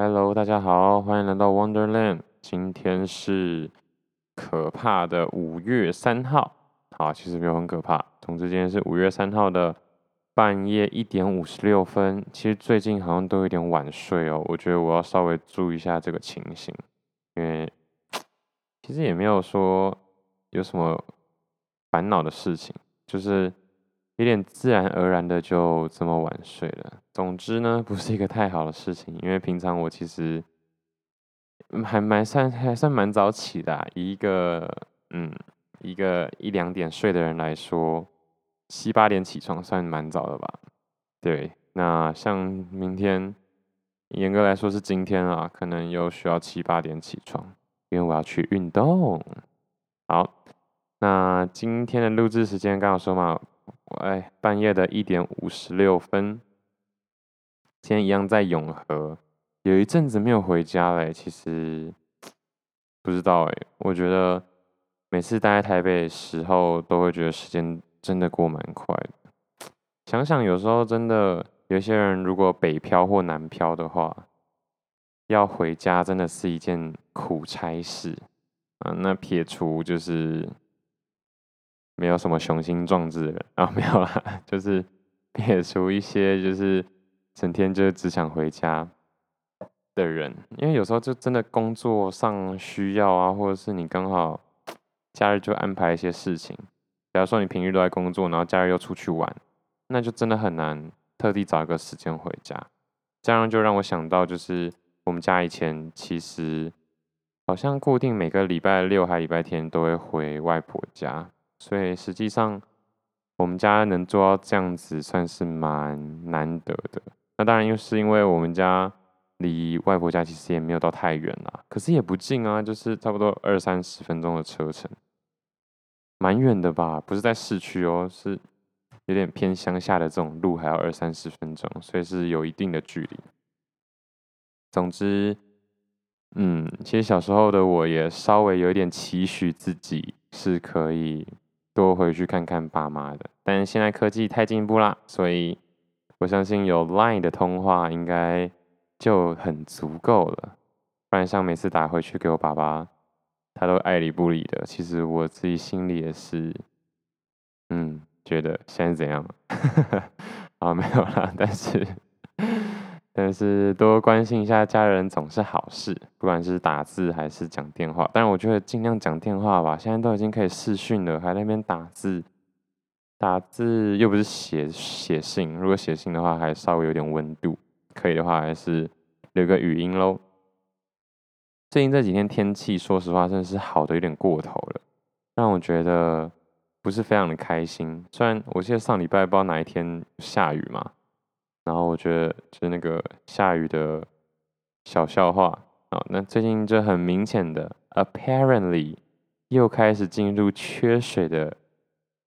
Hello，大家好，欢迎来到 Wonderland。今天是可怕的五月三号。好，其实没有很可怕。总之，今天是五月三号的半夜一点五十六分。其实最近好像都有点晚睡哦。我觉得我要稍微注意一下这个情形，因为其实也没有说有什么烦恼的事情，就是。有点自然而然的就这么晚睡了。总之呢，不是一个太好的事情，因为平常我其实还蛮算还算蛮早起的，一个嗯一个一两点睡的人来说，七八点起床算蛮早的吧。对，那像明天，严格来说是今天啊，可能又需要七八点起床，因为我要去运动。好，那今天的录制时间刚好说嘛。哎，半夜的一点五十六分，今天一样在永和，有一阵子没有回家嘞。其实不知道哎，我觉得每次待在台北的时候，都会觉得时间真的过蛮快的。想想有时候真的，有些人如果北漂或南漂的话，要回家真的是一件苦差事啊。那撇除就是。没有什么雄心壮志的人 啊，没有啦，就是撇除一些就是整天就只想回家的人，因为有时候就真的工作上需要啊，或者是你刚好假日就安排一些事情，假如说你平日都在工作，然后假日又出去玩，那就真的很难特地找一个时间回家。这样就让我想到，就是我们家以前其实好像固定每个礼拜六还礼拜天都会回外婆家。所以实际上，我们家能做到这样子，算是蛮难得的。那当然又是因为我们家离外婆家其实也没有到太远啦，可是也不近啊，就是差不多二三十分钟的车程，蛮远的吧？不是在市区哦，是有点偏乡下的这种路，还要二三十分钟，所以是有一定的距离。总之，嗯，其实小时候的我也稍微有点期许自己是可以。多回去看看爸妈的，但现在科技太进步啦，所以我相信有 Line 的通话应该就很足够了。不然像每次打回去给我爸爸，他都爱理不理的。其实我自己心里也是，嗯，觉得现在怎样？啊，没有啦，但是。但是多关心一下家人总是好事，不管是打字还是讲电话。但我觉得尽量讲电话吧，现在都已经可以视讯了，还在那边打字，打字又不是写写信。如果写信的话，还稍微有点温度，可以的话还是留个语音喽。最近这几天天气，说实话真的是好的有点过头了，让我觉得不是非常的开心。虽然我记得上礼拜不知道哪一天下雨嘛。然后我觉得就是那个下雨的小笑话啊，那最近就很明显的，apparently 又开始进入缺水的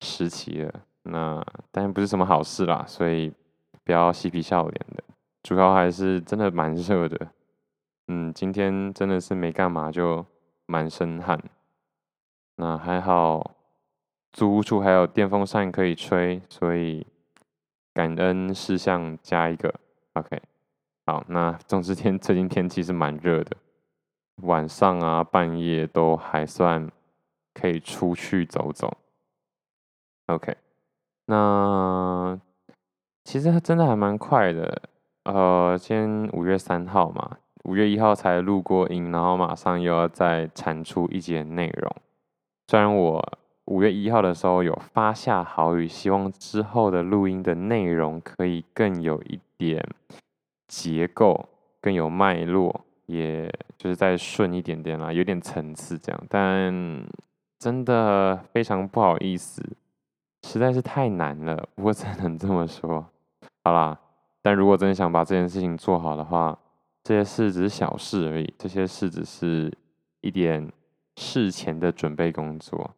时期了。那当然不是什么好事啦，所以不要嬉皮笑脸的。主要还是真的蛮热的，嗯，今天真的是没干嘛就满身汗。那还好，租屋处还有电风扇可以吹，所以。感恩事项加一个，OK，好，那总之天最近天气是蛮热的，晚上啊半夜都还算可以出去走走，OK，那其实真的还蛮快的，呃，今天五月三号嘛，五月一号才录过音，然后马上又要再产出一节内容，虽然我。五月一号的时候有发下豪语，希望之后的录音的内容可以更有一点结构，更有脉络，也就是再顺一点点啦，有点层次这样。但真的非常不好意思，实在是太难了，我只能这么说。好啦，但如果真的想把这件事情做好的话，这些事只是小事而已，这些事只是一点事前的准备工作。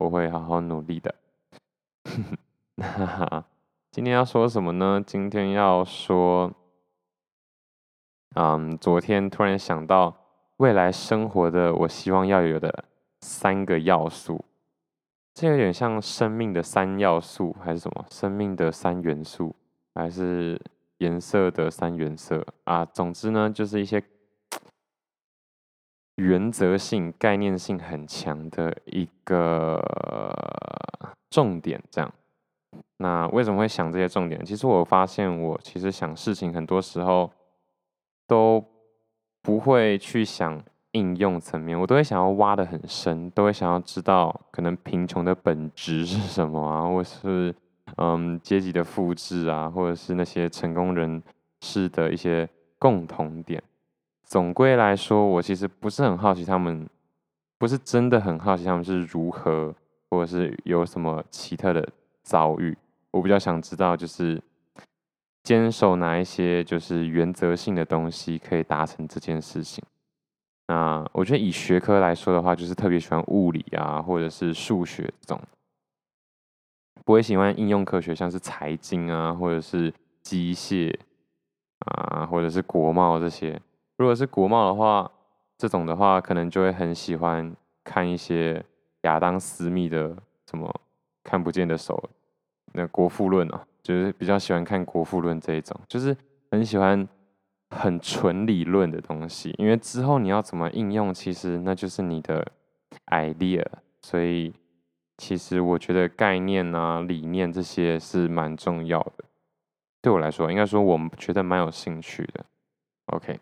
我会好好努力的。那今天要说什么呢？今天要说，嗯，昨天突然想到未来生活的我希望要有的三个要素，这有点像生命的三要素，还是什么？生命的三元素，还是颜色的三原色啊？总之呢，就是一些原则性、概念性很强的一个重点。这样，那为什么会想这些重点？其实我发现，我其实想事情很多时候都不会去想应用层面，我都会想要挖的很深，都会想要知道可能贫穷的本质是什么啊，或是嗯阶级的复制啊，或者是那些成功人士的一些共同点。总归来说，我其实不是很好奇他们，不是真的很好奇他们是如何，或者是有什么奇特的遭遇。我比较想知道，就是坚守哪一些就是原则性的东西可以达成这件事情。那我觉得以学科来说的话，就是特别喜欢物理啊，或者是数学这种，不会喜欢应用科学，像是财经啊，或者是机械啊，或者是国贸这些。如果是国贸的话，这种的话，可能就会很喜欢看一些亚当·斯密的什么看不见的手，那《国富论》啊，就是比较喜欢看《国富论》这一种，就是很喜欢很纯理论的东西，因为之后你要怎么应用，其实那就是你的 idea。所以，其实我觉得概念啊、理念这些是蛮重要的。对我来说，应该说我们觉得蛮有兴趣的。OK。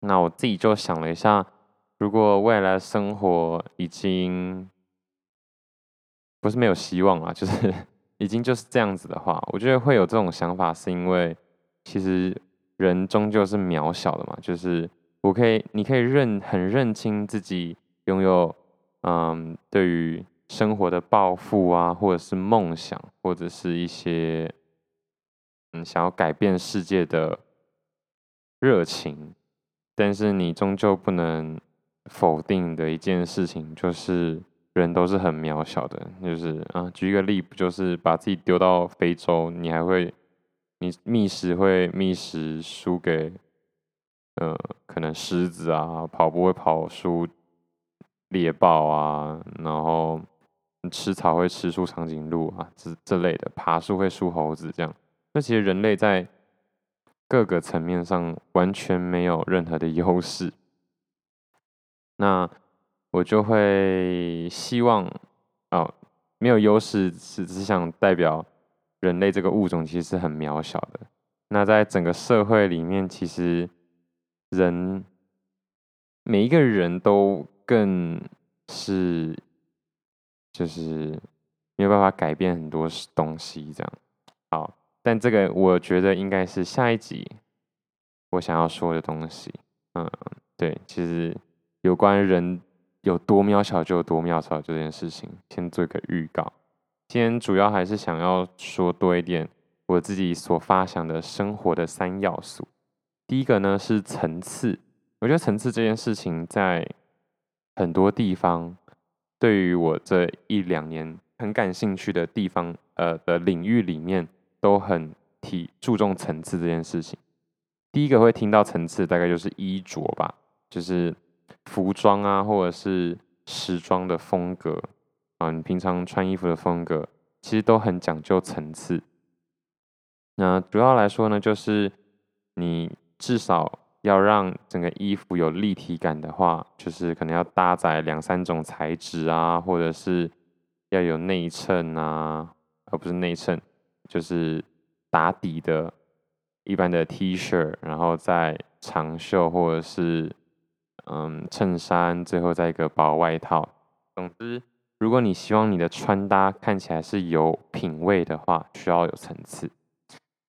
那我自己就想了一下，如果未来生活已经不是没有希望了，就是 已经就是这样子的话，我觉得会有这种想法，是因为其实人终究是渺小的嘛。就是我可以，你可以认很认清自己拥有，嗯，对于生活的抱负啊，或者是梦想，或者是一些嗯想要改变世界的热情。但是你终究不能否定的一件事情，就是人都是很渺小的。就是啊，举一个例，不就是把自己丢到非洲，你还会，你觅食会觅食输给，呃，可能狮子啊，跑步会跑输猎豹啊，然后吃草会吃出长颈鹿啊，这这类的，爬树会输猴子这样。那其实人类在各个层面上完全没有任何的优势，那我就会希望哦，没有优势只是想代表人类这个物种其实是很渺小的。那在整个社会里面，其实人每一个人都更是就是没有办法改变很多东西，这样好。但这个我觉得应该是下一集我想要说的东西。嗯，对，其实有关人有多渺小就有多渺小这件事情，先做一个预告。今天主要还是想要说多一点我自己所发想的生活的三要素。第一个呢是层次，我觉得层次这件事情在很多地方，对于我这一两年很感兴趣的地方，呃的领域里面。都很体注重层次这件事情。第一个会听到层次，大概就是衣着吧，就是服装啊，或者是时装的风格啊。你平常穿衣服的风格，其实都很讲究层次。那主要来说呢，就是你至少要让整个衣服有立体感的话，就是可能要搭载两三种材质啊，或者是要有内衬啊，而不是内衬。就是打底的一般的 T 恤，然后再长袖或者是嗯衬衫，最后再一个薄外套。总之，如果你希望你的穿搭看起来是有品味的话，需要有层次。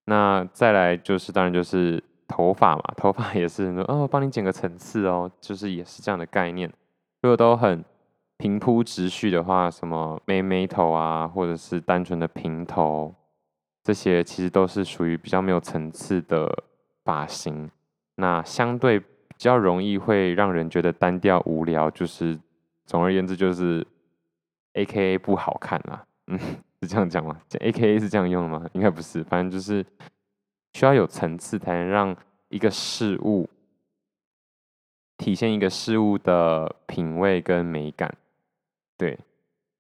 那再来就是，当然就是头发嘛，头发也是说哦，帮你剪个层次哦，就是也是这样的概念。如果都很平铺直叙的话，什么妹妹头啊，或者是单纯的平头。这些其实都是属于比较没有层次的发型，那相对比较容易会让人觉得单调无聊。就是总而言之，就是 AKA 不好看啦。嗯，是这样讲吗？AKA 是这样用的吗？应该不是，反正就是需要有层次，才能让一个事物体现一个事物的品味跟美感。对。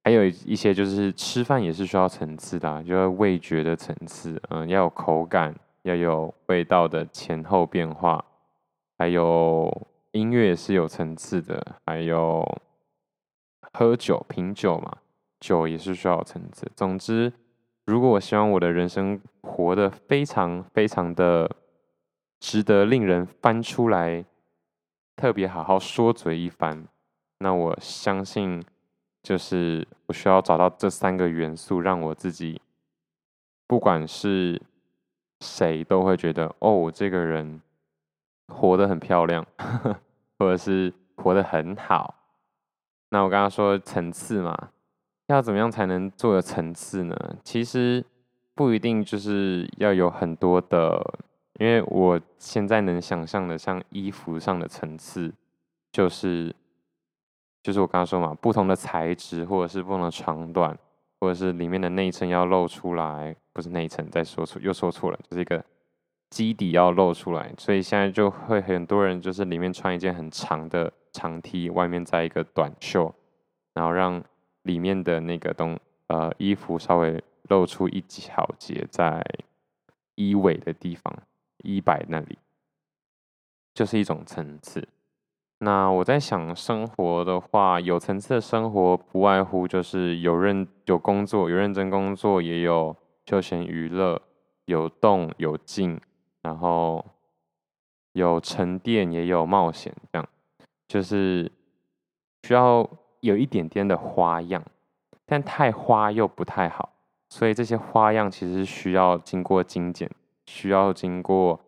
还有一些就是吃饭也是需要层次的，就是味觉的层次，嗯，要有口感，要有味道的前后变化，还有音乐也是有层次的，还有喝酒品酒嘛，酒也是需要层次。总之，如果我希望我的人生活得非常非常的值得令人翻出来，特别好好说嘴一番，那我相信就是我需要找到这三个元素，让我自己不管是谁都会觉得哦，这个人活得很漂亮，或者是活得很好。那我刚刚说层次嘛，要怎么样才能做的层次呢？其实不一定就是要有很多的。因为我现在能想象的，像衣服上的层次，就是，就是我刚刚说嘛，不同的材质，或者是不同的长短，或者是里面的内衬要露出来，不是内衬，再说错又说错了，就是一个基底要露出来，所以现在就会很多人就是里面穿一件很长的长 T，外面再一个短袖，然后让里面的那个东呃衣服稍微露出一小节在衣尾的地方。衣摆那里就是一种层次。那我在想，生活的话，有层次的生活不外乎就是有认有工作，有认真工作，也有休闲娱乐，有动有静，然后有沉淀，也有冒险，这样就是需要有一点点的花样，但太花又不太好，所以这些花样其实需要经过精简。需要经过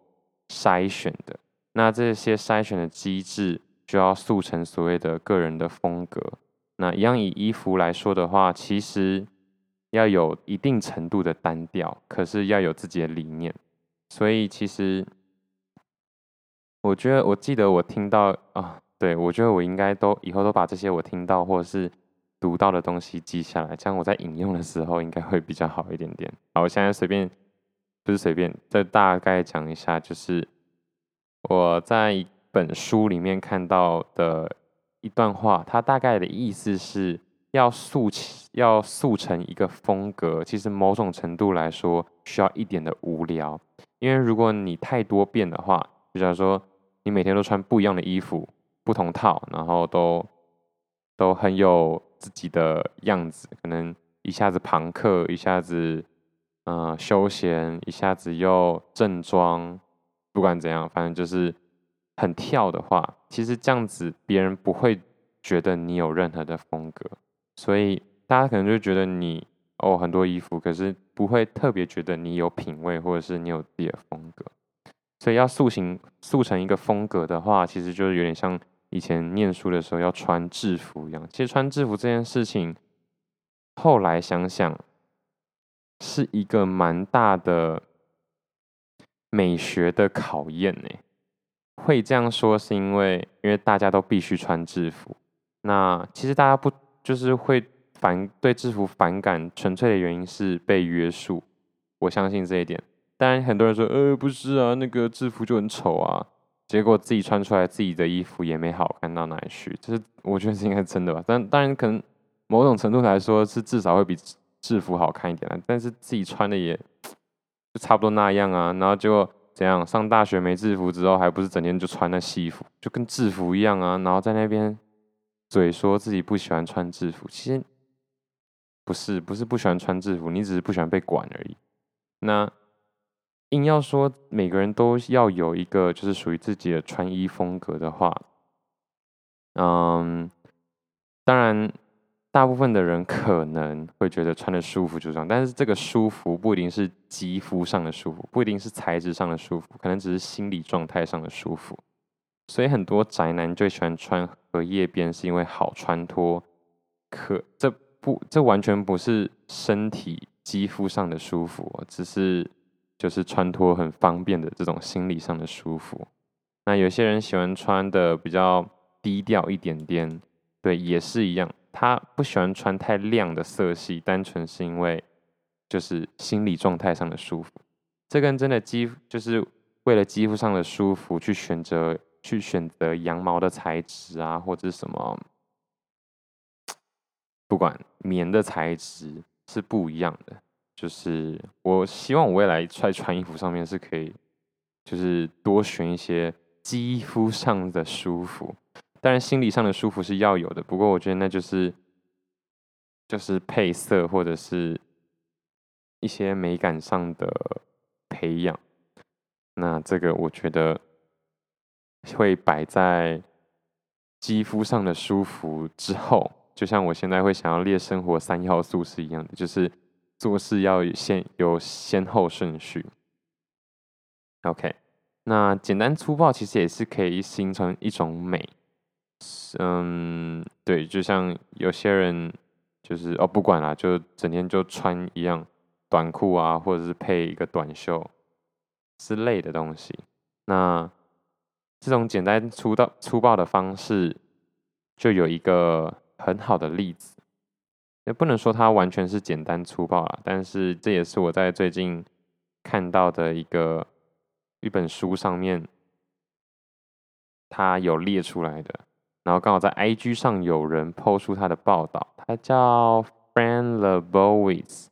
筛选的，那这些筛选的机制就要塑成所谓的个人的风格。那一样以衣服来说的话，其实要有一定程度的单调，可是要有自己的理念。所以其实我觉得，我记得我听到啊，对，我觉得我应该都以后都把这些我听到或者是读到的东西记下来，这样我在引用的时候应该会比较好一点点。好，我现在随便。不是随便，再大概讲一下，就是我在本书里面看到的一段话，它大概的意思是要塑起，要塑成一个风格，其实某种程度来说需要一点的无聊，因为如果你太多变的话，就假如说你每天都穿不一样的衣服，不同套，然后都都很有自己的样子，可能一下子庞克，一下子。嗯、休闲一下子又正装，不管怎样，反正就是很跳的话，其实这样子别人不会觉得你有任何的风格，所以大家可能就觉得你哦很多衣服，可是不会特别觉得你有品味或者是你有自己的风格。所以要塑形塑成一个风格的话，其实就是有点像以前念书的时候要穿制服一样。其实穿制服这件事情，后来想想。是一个蛮大的美学的考验呢。会这样说是因为，因为大家都必须穿制服。那其实大家不就是会反对制服反感，纯粹的原因是被约束。我相信这一点。当然很多人说，呃，不是啊，那个制服就很丑啊。结果自己穿出来自己的衣服也没好看到哪里去。这是我觉得是应该真的吧。但当然可能某种程度来说是至少会比。制服好看一点啊，但是自己穿的也 就差不多那样啊。然后结果怎样？上大学没制服之后，还不是整天就穿那西服，就跟制服一样啊。然后在那边嘴说自己不喜欢穿制服，其实不是，不是不喜欢穿制服，你只是不喜欢被管而已。那硬要说每个人都要有一个就是属于自己的穿衣风格的话，嗯，当然。大部分的人可能会觉得穿的舒服就这样，但是这个舒服不一定是肌肤上的舒服，不一定是材质上的舒服，可能只是心理状态上的舒服。所以很多宅男最喜欢穿荷叶边，是因为好穿脱。可这不，这完全不是身体肌肤上的舒服，只是就是穿脱很方便的这种心理上的舒服。那有些人喜欢穿的比较低调一点点，对，也是一样。他不喜欢穿太亮的色系，单纯是因为就是心理状态上的舒服。这跟真的肌就是为了肌肤上的舒服去选择去选择羊毛的材质啊，或者什么，不管棉的材质是不一样的。就是我希望我未来在穿衣服上面是可以，就是多选一些肌肤上的舒服。当然，心理上的舒服是要有的。不过，我觉得那就是就是配色或者是一些美感上的培养。那这个我觉得会摆在肌肤上的舒服之后，就像我现在会想要列生活三要素是一样的，就是做事要先有先后顺序。OK，那简单粗暴其实也是可以形成一种美。嗯，对，就像有些人就是哦，不管啦，就整天就穿一样短裤啊，或者是配一个短袖之类的东西。那这种简单粗道粗暴的方式，就有一个很好的例子，也不能说它完全是简单粗暴啦，但是这也是我在最近看到的一个一本书上面，它有列出来的。然后刚好在 IG 上有人 po 出他的报道，他叫 Fran Lebowitz，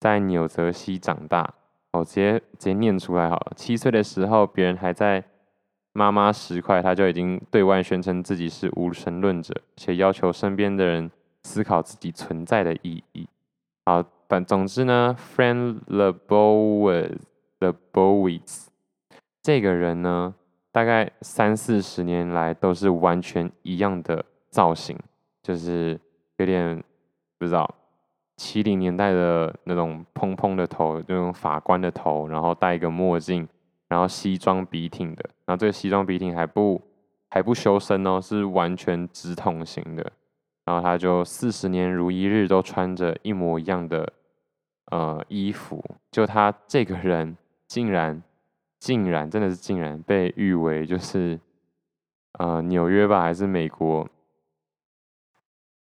在纽泽西长大。我直接直接念出来好了。七岁的时候，别人还在妈妈十块，他就已经对外宣称自己是无神论者，且要求身边的人思考自己存在的意义。好，反总之呢，Fran Lebowitz，Lebowitz 这个人呢。大概三四十年来都是完全一样的造型，就是有点不知道七零年代的那种蓬蓬的头，那种法官的头，然后戴一个墨镜，然后西装笔挺的，然后这个西装笔挺还不还不修身哦，是完全直筒型的，然后他就四十年如一日都穿着一模一样的呃衣服，就他这个人竟然。竟然真的是竟然被誉为就是，呃，纽约吧，还是美国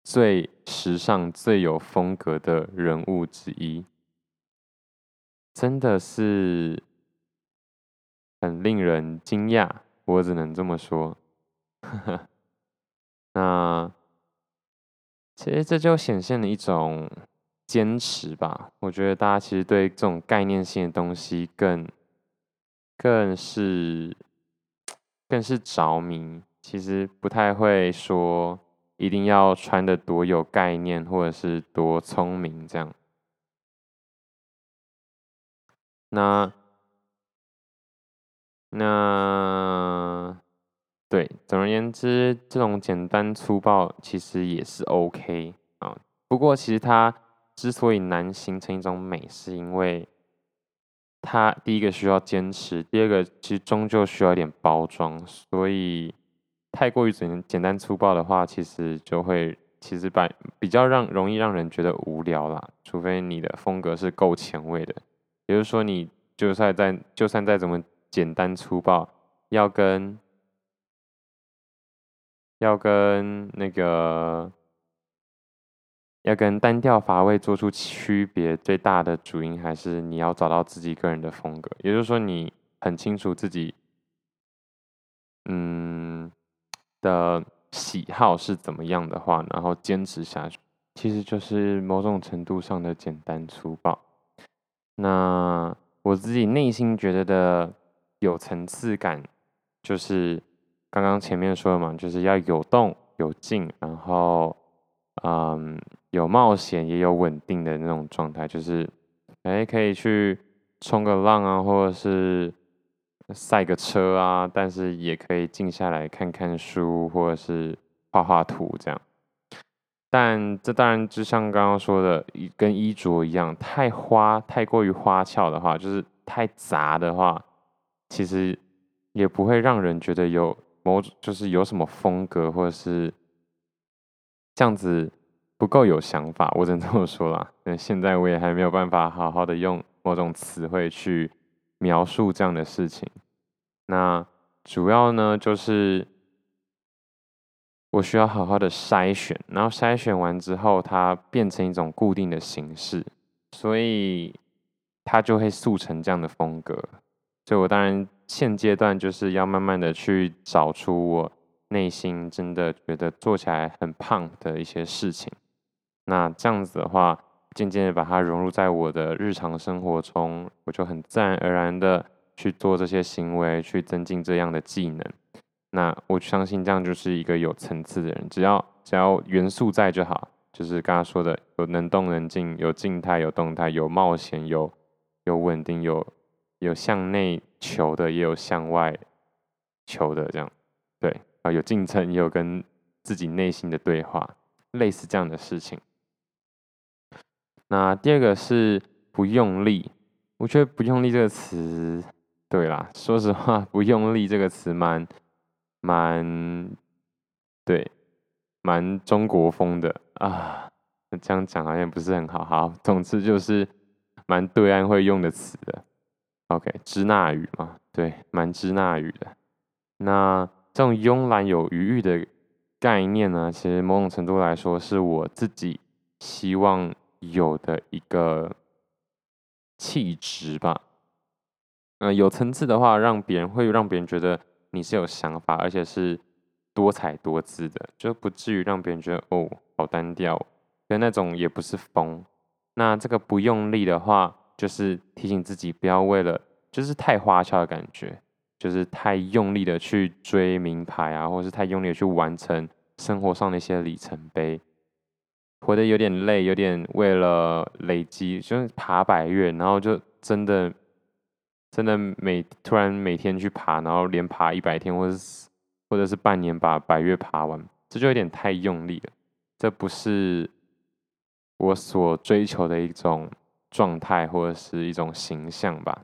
最时尚、最有风格的人物之一，真的是很令人惊讶，我只能这么说。那其实这就显现了一种坚持吧。我觉得大家其实对这种概念性的东西更。更是更是着迷，其实不太会说一定要穿的多有概念，或者是多聪明这样。那那对，总而言之，这种简单粗暴其实也是 OK 啊。不过，其实它之所以难形成一种美，是因为。它第一个需要坚持，第二个其实终究需要一点包装，所以太过于简简单粗暴的话，其实就会其实把比较让容易让人觉得无聊啦。除非你的风格是够前卫的，比如说你就算在就算再怎么简单粗暴，要跟要跟那个。要跟单调乏味做出区别，最大的主因还是你要找到自己个人的风格。也就是说，你很清楚自己，嗯的喜好是怎么样的话，然后坚持下去，其实就是某种程度上的简单粗暴。那我自己内心觉得的有层次感，就是刚刚前面说的嘛，就是要有动有静，然后。嗯，有冒险也有稳定的那种状态，就是，哎，可以去冲个浪啊，或者是赛个车啊，但是也可以静下来看看书，或者是画画图这样。但这当然就像刚刚说的，跟衣着一样，太花、太过于花俏的话，就是太杂的话，其实也不会让人觉得有某种就是有什么风格，或者是。这样子不够有想法，我只能这么说啦。那现在我也还没有办法好好的用某种词汇去描述这样的事情。那主要呢，就是我需要好好的筛选，然后筛选完之后，它变成一种固定的形式，所以它就会速成这样的风格。所以我当然现阶段就是要慢慢的去找出我。内心真的觉得做起来很胖的一些事情，那这样子的话，渐渐的把它融入在我的日常生活中，我就很自然而然的去做这些行为，去增进这样的技能。那我相信这样就是一个有层次的人，只要只要元素在就好，就是刚刚说的有能动能静，有静态有动态，有冒险有有稳定，有有向内求的，也有向外求的，这样对啊，有进程也有跟自己内心的对话，类似这样的事情。那第二个是不用力，我觉得不用力这个词，对啦，说实话，不用力这个词蛮。蛮对，蛮中国风的啊。这样讲好像不是很好。好，总之就是蛮对岸会用的词的。OK，支那语嘛，对，蛮支那语的。那这种慵懒有余裕的概念呢，其实某种程度来说，是我自己希望有的一个气质吧。呃，有层次的话，让别人会让别人觉得。你是有想法，而且是多彩多姿的，就不至于让别人觉得哦，好单调。跟那种也不是疯。那这个不用力的话，就是提醒自己不要为了就是太花俏的感觉，就是太用力的去追名牌啊，或者是太用力的去完成生活上的一些里程碑，活得有点累，有点为了累积，就是爬百岳，然后就真的。真的每突然每天去爬，然后连爬一百天，或者是或者是半年把百岳爬完，这就有点太用力了。这不是我所追求的一种状态，或者是一种形象吧。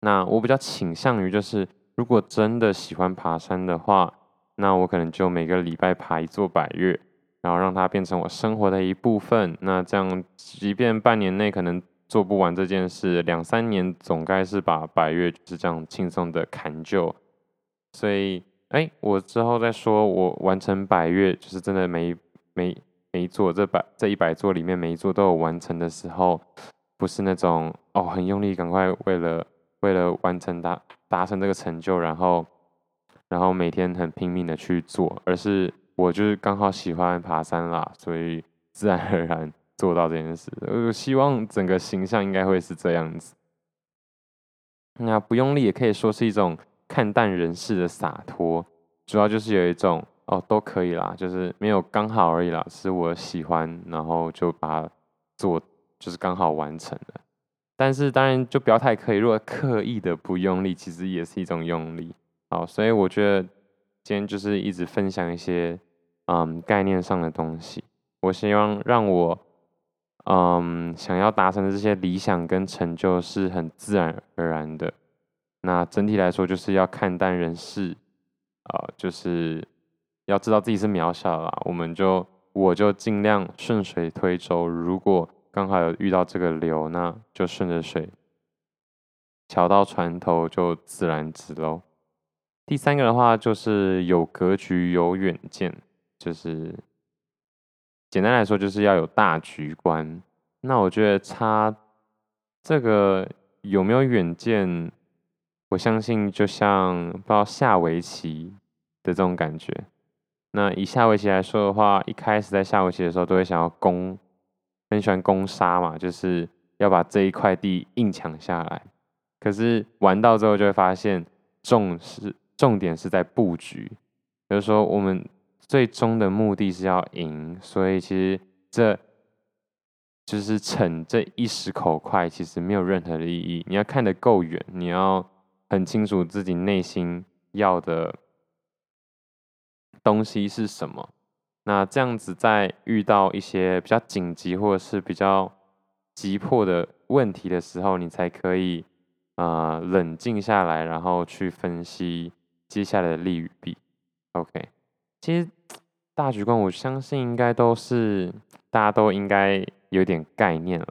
那我比较倾向于就是，如果真的喜欢爬山的话，那我可能就每个礼拜爬一座百岳，然后让它变成我生活的一部分。那这样，即便半年内可能。做不完这件事，两三年总该是把百月就是这样轻松的砍就。所以，哎、我之后再说，我完成百月，就是真的每每每一座这百这一百座里面每一座都有完成的时候，不是那种哦很用力，赶快为了为了完成达达成这个成就，然后然后每天很拼命的去做，而是我就是刚好喜欢爬山啦，所以 自然而然。做到这件事，我希望整个形象应该会是这样子。那不用力也可以说是一种看淡人世的洒脱，主要就是有一种哦都可以啦，就是没有刚好而已啦，是我喜欢，然后就把它做，就是刚好完成了。但是当然就不要太刻意，如果刻意的不用力，其实也是一种用力。好，所以我觉得今天就是一直分享一些嗯概念上的东西，我希望让我。嗯，想要达成的这些理想跟成就是很自然而然的。那整体来说，就是要看淡人世，啊、就是要知道自己是渺小啦。我们就我就尽量顺水推舟，如果刚好有遇到这个流，那就顺着水，桥到船头就自然直喽。第三个的话，就是有格局、有远见，就是。简单来说，就是要有大局观。那我觉得他这个有没有远见，我相信就像不知道下围棋的这种感觉。那以下围棋来说的话，一开始在下围棋的时候，都会想要攻，很喜欢攻杀嘛，就是要把这一块地硬抢下来。可是玩到之后，就会发现重是重点是在布局，比如说我们。最终的目的是要赢，所以其实这就是逞这一时口快，其实没有任何的意义。你要看得够远，你要很清楚自己内心要的东西是什么。那这样子，在遇到一些比较紧急或者是比较急迫的问题的时候，你才可以呃冷静下来，然后去分析接下来的利与弊。OK。其实大局观，我相信应该都是大家都应该有点概念了。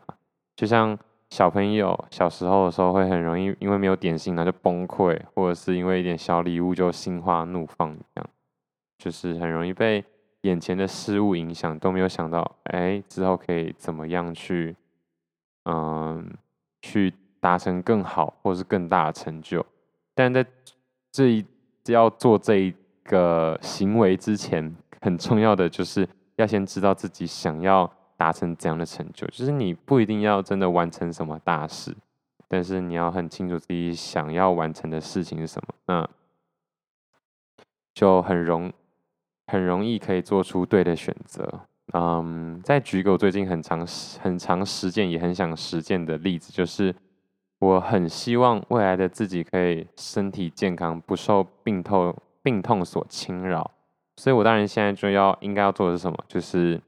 就像小朋友小时候的时候，会很容易因为没有点心，然后就崩溃，或者是因为一点小礼物就心花怒放一样，就是很容易被眼前的事物影响，都没有想到，哎，之后可以怎么样去，嗯，去达成更好或是更大的成就。但在这一要做这一。个行为之前，很重要的就是要先知道自己想要达成怎样的成就。就是你不一定要真的完成什么大事，但是你要很清楚自己想要完成的事情是什么，那就很容很容易可以做出对的选择。嗯，再举个我最近很长很长实践也很想实践的例子，就是我很希望未来的自己可以身体健康，不受病痛病痛所侵扰。所以我当然现在就要应该要做的是什么，就是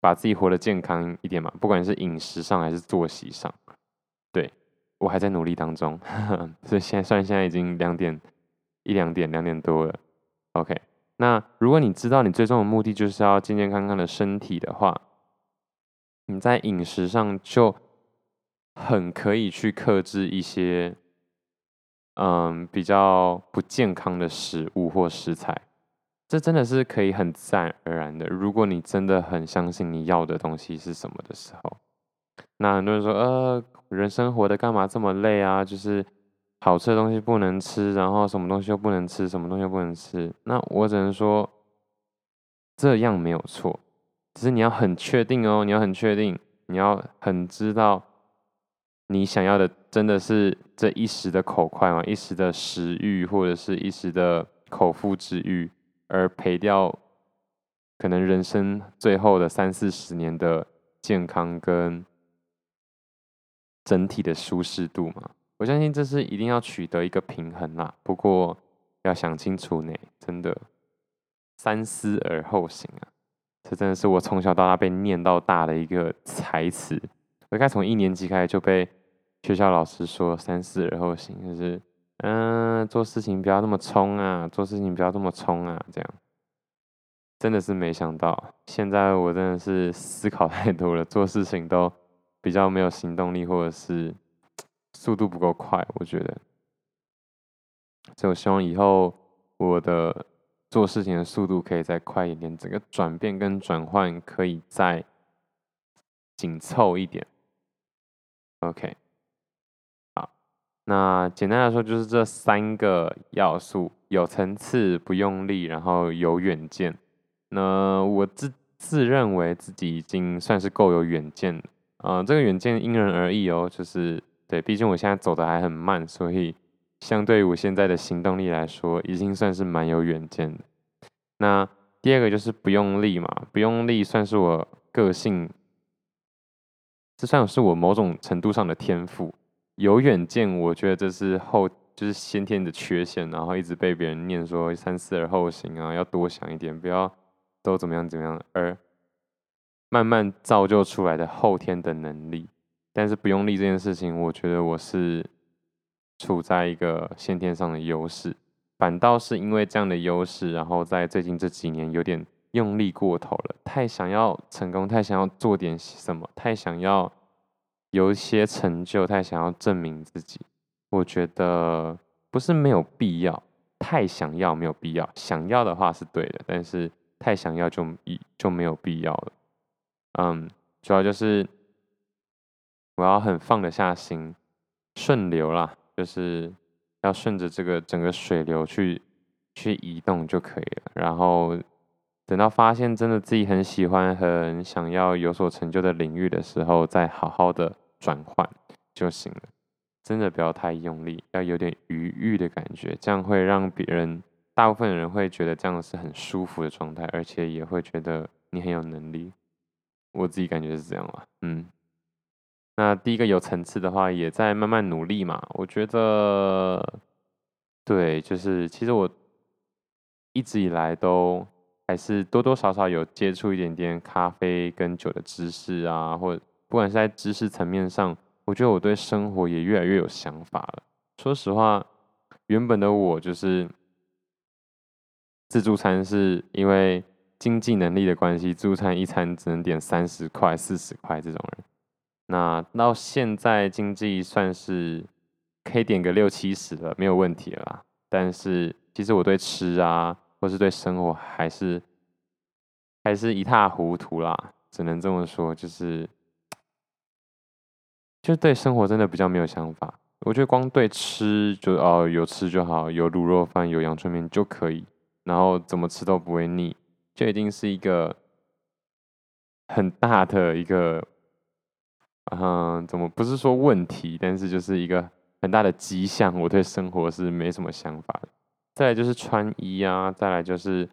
把自己活得健康一点嘛，不管是饮食上还是作息上。对，我还在努力当中，呵呵，所以现在虽然现在已经两点一两点两点多了，OK。那如果你知道你最终的目的就是要健健康康的身体的话，你在饮食上就很可以去克制一些，嗯，比较不健康的食物或食材。这真的是可以很自然而然的。如果你真的很相信你要的东西是什么的时候，那很多人说，呃，人生活的干嘛这么累啊？就是好吃的东西不能吃，然后什么东西又不能吃，什么东西又不能吃。那我只能说，这样没有错，只是你要很确定哦，你要很确定，你要很知道，你想要的真的是这一时的口快吗？一时的食欲，或者是一时的口腹之欲。而赔掉可能人生最后的三四十年的健康跟整体的舒适度嘛，我相信这是一定要取得一个平衡啦。不过要想清楚呢，真的三思而后行啊！这真的是我从小到大被念到大的一个台词。我应该从一年级开始就被学校老师说“三思而后行”，就是。嗯，做事情不要那么冲啊！做事情不要这么冲啊！这样真的是没想到，现在我真的是思考 太多了，做事情都比较没有行动力，或者是速度不够快。我觉得，所以我希望以后我的做事情的速度可以再快一点，整个转变跟转换可以再紧凑一点。OK。那简单来说，就是这三个要素：有层次、不用力，然后有远见。那我自自认为自己已经算是够有远见了。啊、这个远见因人而异哦。就是对，毕竟我现在走的还很慢，所以相对于我现在的行动力来说，已经算是蛮有远见的。那第二个就是不用力嘛，不用力算是我个性，这算是我某种程度上的天赋。有远见，我觉得这是后就是先天的缺陷，然后一直被别人念说三思而后行啊，要多想一点，不要都怎么样怎么样，而慢慢造就出来的后天的能力。但是不用力这件事情，我觉得我是处在一个先天上的优势，反倒是因为这样的优势，然后在最近这几年有点用力过头了，太想要成功，太想要做点什么，太想要。有一些成就，太想要证明自己，我觉得不是没有必要，太想要没有必要，想要的话是对的，但是太想要就就没有必要了。嗯，主要就是我要很放得下心，顺流啦，就是要顺着这个整个水流去去移动就可以了，然后。等到发现真的自己很喜欢、很想要有所成就的领域的时候，再好好的转换就行了。真的不要太用力，要有点余裕的感觉，这样会让别人，大部分人会觉得这样是很舒服的状态，而且也会觉得你很有能力。我自己感觉是这样啦。嗯。那第一个有层次的话，也在慢慢努力嘛。我觉得，对，就是其实我一直以来都。还是多多少少有接触一点点咖啡跟酒的知识啊，或不管是在知识层面上，我觉得我对生活也越来越有想法了。说实话，原本的我就是自助餐，是因为经济能力的关系，自助餐一餐只能点三十块、四十块这种人。那到现在经济算是可以点个六七十了，没有问题了啦。但是其实我对吃啊。或是对生活还是还是一塌糊涂啦，只能这么说，就是就对生活真的比较没有想法。我觉得光对吃就哦，有吃就好，有卤肉饭有阳春面就可以，然后怎么吃都不会腻，就一定是一个很大的一个嗯，怎么不是说问题，但是就是一个很大的迹象，我对生活是没什么想法的。再来就是穿衣啊，再来就是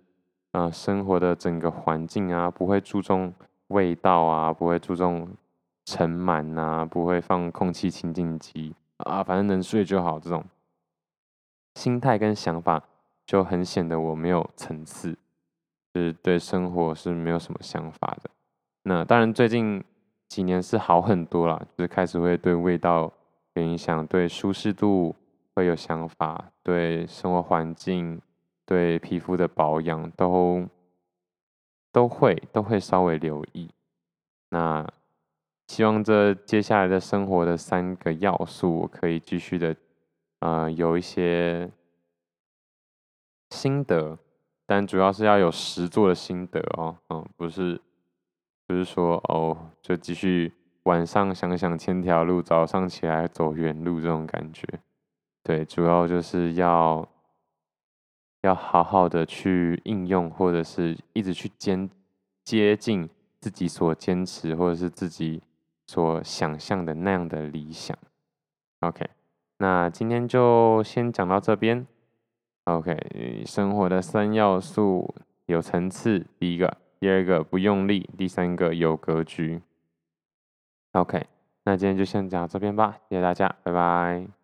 呃生活的整个环境啊，不会注重味道啊，不会注重尘螨啊，不会放空气清净机啊，反正能睡就好。这种心态跟想法就很显得我没有层次，就是对生活是没有什么想法的。那当然最近。几年是好很多了，就是开始会对味道有影响，对舒适度会有想法，对生活环境、对皮肤的保养都都会都会稍微留意。那希望这接下来的生活的三个要素，我可以继续的呃有一些心得，但主要是要有实做的心得哦，嗯，不是。不是说哦，就继续晚上想想千条路，早上起来走原路这种感觉。对，主要就是要要好好的去应用，或者是一直去坚接近自己所坚持，或者是自己所想象的那样的理想。OK，那今天就先讲到这边。OK，生活的三要素有层次，第一个。第二个不用力，第三个有格局。OK，那今天就先讲到这边吧，谢谢大家，拜拜。